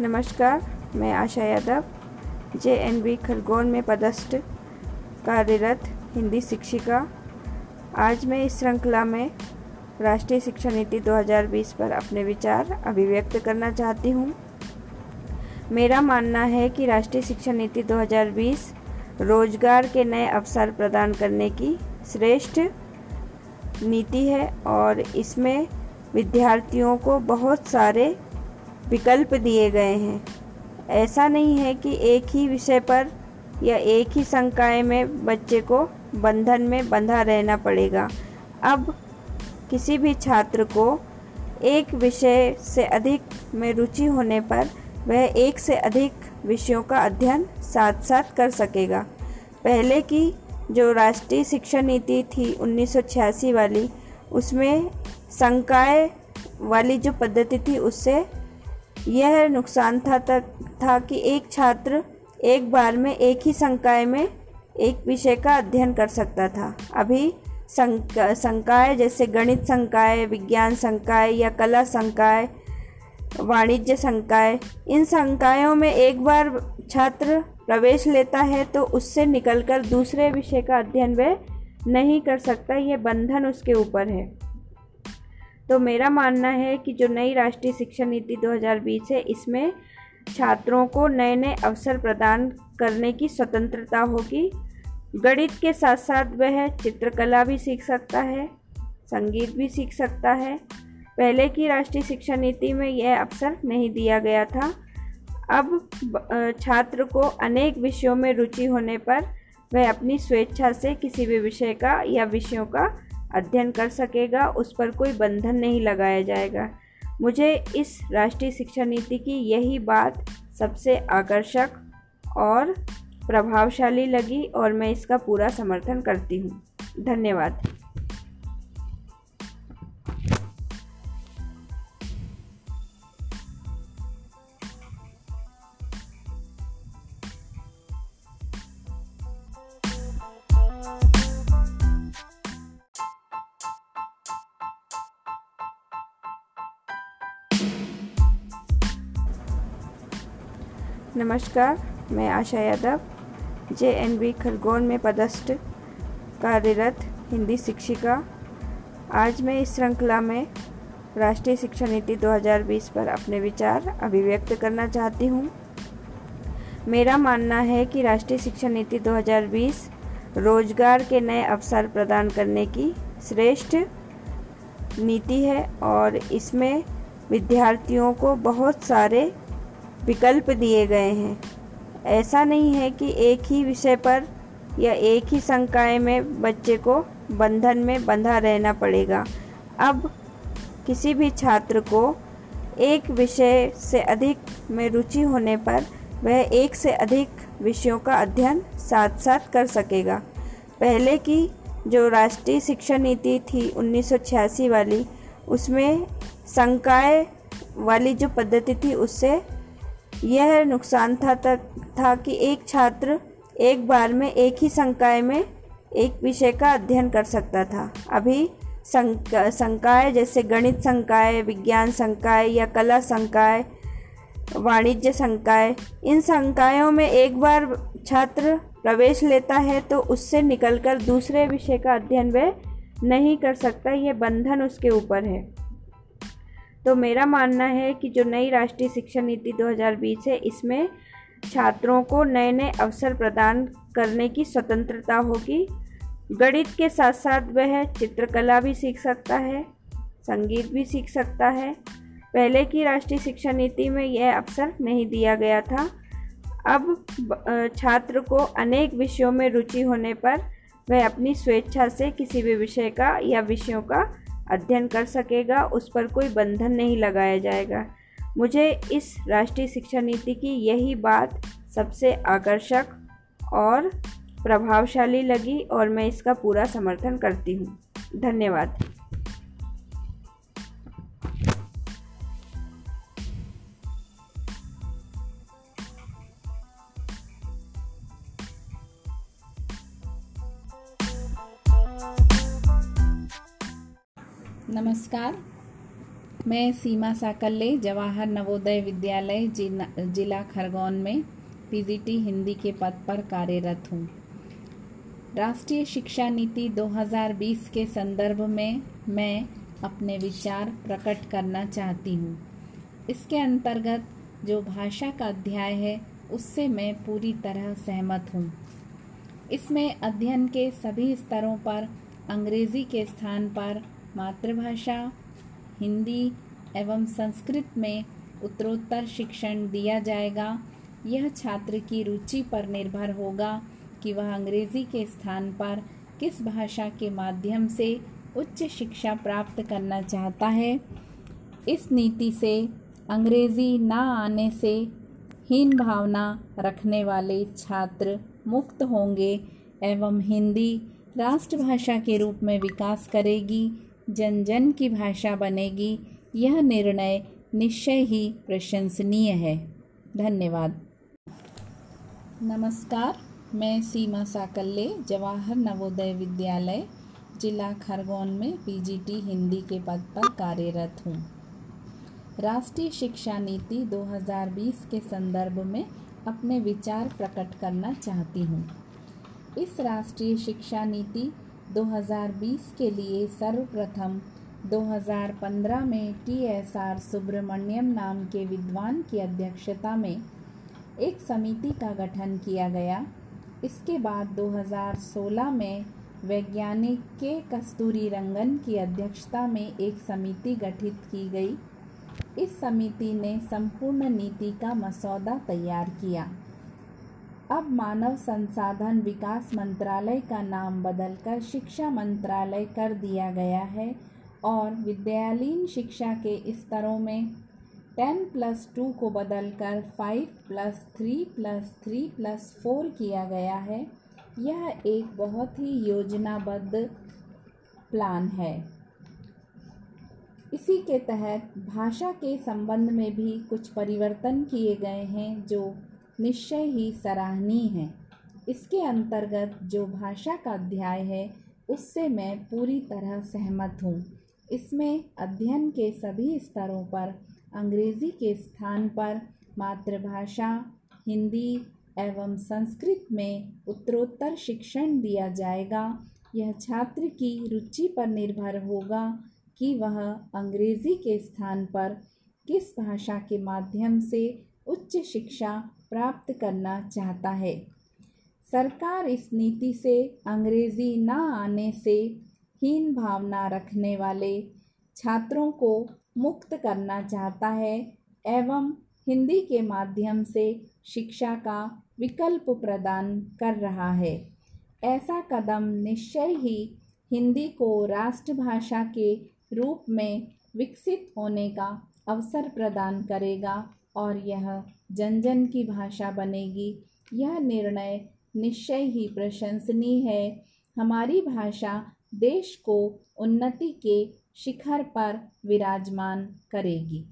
नमस्कार, मैं Asha Yadav J N B Khargone में पदस्थ कार्यरत हिंदी शिक्षिका। आज मैं इस श्रृंखला में राष्ट्रीय शिक्षा नीति 2020 पर अपने विचार अभिव्यक्त करना चाहती हूँ। मेरा मानना है कि राष्ट्रीय शिक्षा नीति 2020 रोज़गार के नए अवसर प्रदान करने की श्रेष्ठ नीति है और इसमें विद्यार्थियों को बहुत सारे विकल्प दिए गए हैं। ऐसा नहीं है कि एक ही विषय पर या एक ही संकाय में बच्चे को बंधन में बंधा रहना पड़ेगा। अब किसी भी छात्र को एक विषय से अधिक में रुचि होने पर वह एक से अधिक विषयों का अध्ययन साथ साथ कर सकेगा। पहले की जो राष्ट्रीय शिक्षा नीति थी 1986 वाली, उसमें संकाय वाली जो पद्धति थी, उससे यह नुकसान था तक था कि एक छात्र एक बार में एक ही संकाय में एक विषय का अध्ययन कर सकता था। अभी संकाय जैसे गणित संकाय, विज्ञान संकाय या कला संकाय, वाणिज्य संकाय, इन संकायों में एक बार छात्र प्रवेश लेता है तो उससे निकलकर दूसरे विषय का अध्ययन वह नहीं कर सकता। ये बंधन उसके ऊपर है। तो मेरा मानना है कि जो नई राष्ट्रीय शिक्षा नीति 2020 है, इसमें छात्रों को नए नए अवसर प्रदान करने की स्वतंत्रता होगी। गणित के साथ साथ वह चित्रकला भी सीख सकता है, संगीत भी सीख सकता है। पहले की राष्ट्रीय शिक्षा नीति में यह अवसर नहीं दिया गया था। अब छात्र को अनेक विषयों में रुचि होने पर वह अपनी स्वेच्छा से किसी भी विषय का या विषयों का अध्ययन कर सकेगा, उस पर कोई बंधन नहीं लगाया जाएगा। मुझे इस राष्ट्रीय शिक्षा नीति की यही बात सबसे आकर्षक और प्रभावशाली लगी और मैं इसका पूरा समर्थन करती हूँ। धन्यवाद। नमस्कार, मैं Asha Yadav J N B Khargone में पदस्थ कार्यरत हिंदी शिक्षिका। आज मैं इस श्रृंखला में राष्ट्रीय शिक्षा नीति 2020 पर अपने विचार अभिव्यक्त करना चाहती हूँ। मेरा मानना है कि राष्ट्रीय शिक्षा नीति 2020 रोज़गार के नए अवसर प्रदान करने की श्रेष्ठ नीति है और इसमें विद्यार्थियों को बहुत सारे विकल्प दिए गए हैं। ऐसा नहीं है कि एक ही विषय पर या एक ही संकाय में बच्चे को बंधन में बंधा रहना पड़ेगा। अब किसी भी छात्र को एक विषय से अधिक में रुचि होने पर वह एक से अधिक विषयों का अध्ययन साथ साथ कर सकेगा। पहले की जो राष्ट्रीय शिक्षा नीति थी 1986 वाली, उसमें संकाय वाली जो पद्धति थी, उससे यह नुकसान था तक था कि एक छात्र एक बार में एक ही संकाय में एक विषय का अध्ययन कर सकता था। अभी संकाय जैसे गणित संकाय, विज्ञान संकाय या कला संकाय, वाणिज्य संकाय, इन संकायों में एक बार छात्र प्रवेश लेता है तो उससे निकलकर दूसरे विषय का अध्ययन वह नहीं कर सकता। ये बंधन उसके ऊपर है। तो मेरा मानना है कि जो नई राष्ट्रीय शिक्षा नीति 2020 है, इसमें छात्रों को नए नए अवसर प्रदान करने की स्वतंत्रता होगी। गणित के साथ साथ वह चित्रकला भी सीख सकता है, संगीत भी सीख सकता है। पहले की राष्ट्रीय शिक्षा नीति में यह अवसर नहीं दिया गया था। अब छात्र को अनेक विषयों में रुचि होने पर वह अपनी स्वेच्छा से किसी भी विषय का या विषयों का अध्ययन कर सकेगा, उस पर कोई बंधन नहीं लगाया जाएगा। मुझे इस राष्ट्रीय शिक्षा नीति की यही बात सबसे आकर्षक और प्रभावशाली लगी और मैं इसका पूरा समर्थन करती हूँ। धन्यवाद। नमस्कार। मैं सीमा साकल्ले जवाहर नवोदय विद्यालय जिला खरगोन में पीजीटी हिंदी के पद पर कार्यरत हूँ। राष्ट्रीय शिक्षा नीति 2020 के संदर्भ में मैं अपने विचार प्रकट करना चाहती हूँ। इसके अंतर्गत जो भाषा का अध्याय है, उससे मैं पूरी तरह सहमत हूँ। इसमें अध्ययन के सभी स्तरों पर, अंग्रेज़ी के स्थान पर मातृभाषा, हिंदी एवं संस्कृत में उत्तरोत्तर शिक्षण दिया जाएगा। यह छात्र की रुचि पर निर्भर होगा कि वह अंग्रेज़ी के स्थान पर किस भाषा के माध्यम से उच्च शिक्षा प्राप्त करना चाहता है। इस नीति से अंग्रेज़ी ना आने से हीन भावना रखने वाले छात्र मुक्त होंगे एवं हिंदी राष्ट्रभाषा के रूप में विकास करेगी। जन जन की भाषा बनेगी। यह निर्णय निश्चय ही प्रशंसनीय है। धन्यवाद। नमस्कार, मैं सीमा साकल्ले जवाहर नवोदय विद्यालय, जिला खरगोन में पीजीटी हिंदी के पद पर कार्यरत हूँ। राष्ट्रीय शिक्षा नीति 2020 के संदर्भ में अपने विचार प्रकट करना चाहती हूँ। इस राष्ट्रीय शिक्षा नीति 2020 के लिए सर्वप्रथम 2015 में टी एस आर सुब्रमण्यम नाम के विद्वान की अध्यक्षता में एक समिति का गठन किया गया। इसके बाद 2016 में वैज्ञानिक के कस्तूरी रंगन की अध्यक्षता में एक समिति गठित की गई। इस समिति ने संपूर्ण नीति का मसौदा तैयार किया। अब मानव संसाधन विकास मंत्रालय का नाम बदलकर शिक्षा मंत्रालय कर दिया गया है और विद्यालयीन शिक्षा के स्तरों में टेन प्लस टू को बदलकर five plus three plus three plus four किया गया है। यह एक बहुत ही योजनाबद्ध प्लान है। इसी के तहत भाषा के संबंध में भी कुछ परिवर्तन किए गए हैं जो निश्चय ही सराहनीय है। इसके अंतर्गत जो भाषा का अध्याय है, उससे मैं पूरी तरह सहमत हूँ। इसमें अध्ययन के सभी स्तरों पर, अंग्रेज़ी के स्थान पर, मातृभाषा, हिंदी एवं संस्कृत में उत्तरोत्तर शिक्षण दिया जाएगा। यह छात्र की रुचि पर निर्भर होगा कि वह अंग्रेज़ी के स्थान पर किस भाषा के माध्यम से उच्च शिक्षा प्राप्त करना चाहता है। सरकार इस नीति से अंग्रेज़ी न आने से हीन भावना रखने वाले छात्रों को मुक्त करना चाहता है एवं हिंदी के माध्यम से शिक्षा का विकल्प प्रदान कर रहा है। ऐसा कदम निश्चय ही हिंदी को राष्ट्रभाषा के रूप में विकसित होने का अवसर प्रदान करेगा। और यह जन जन की भाषा बनेगी। यह निर्णय निश्चय ही प्रशंसनीय है। हमारी भाषा देश को उन्नति के शिखर पर विराजमान करेगी।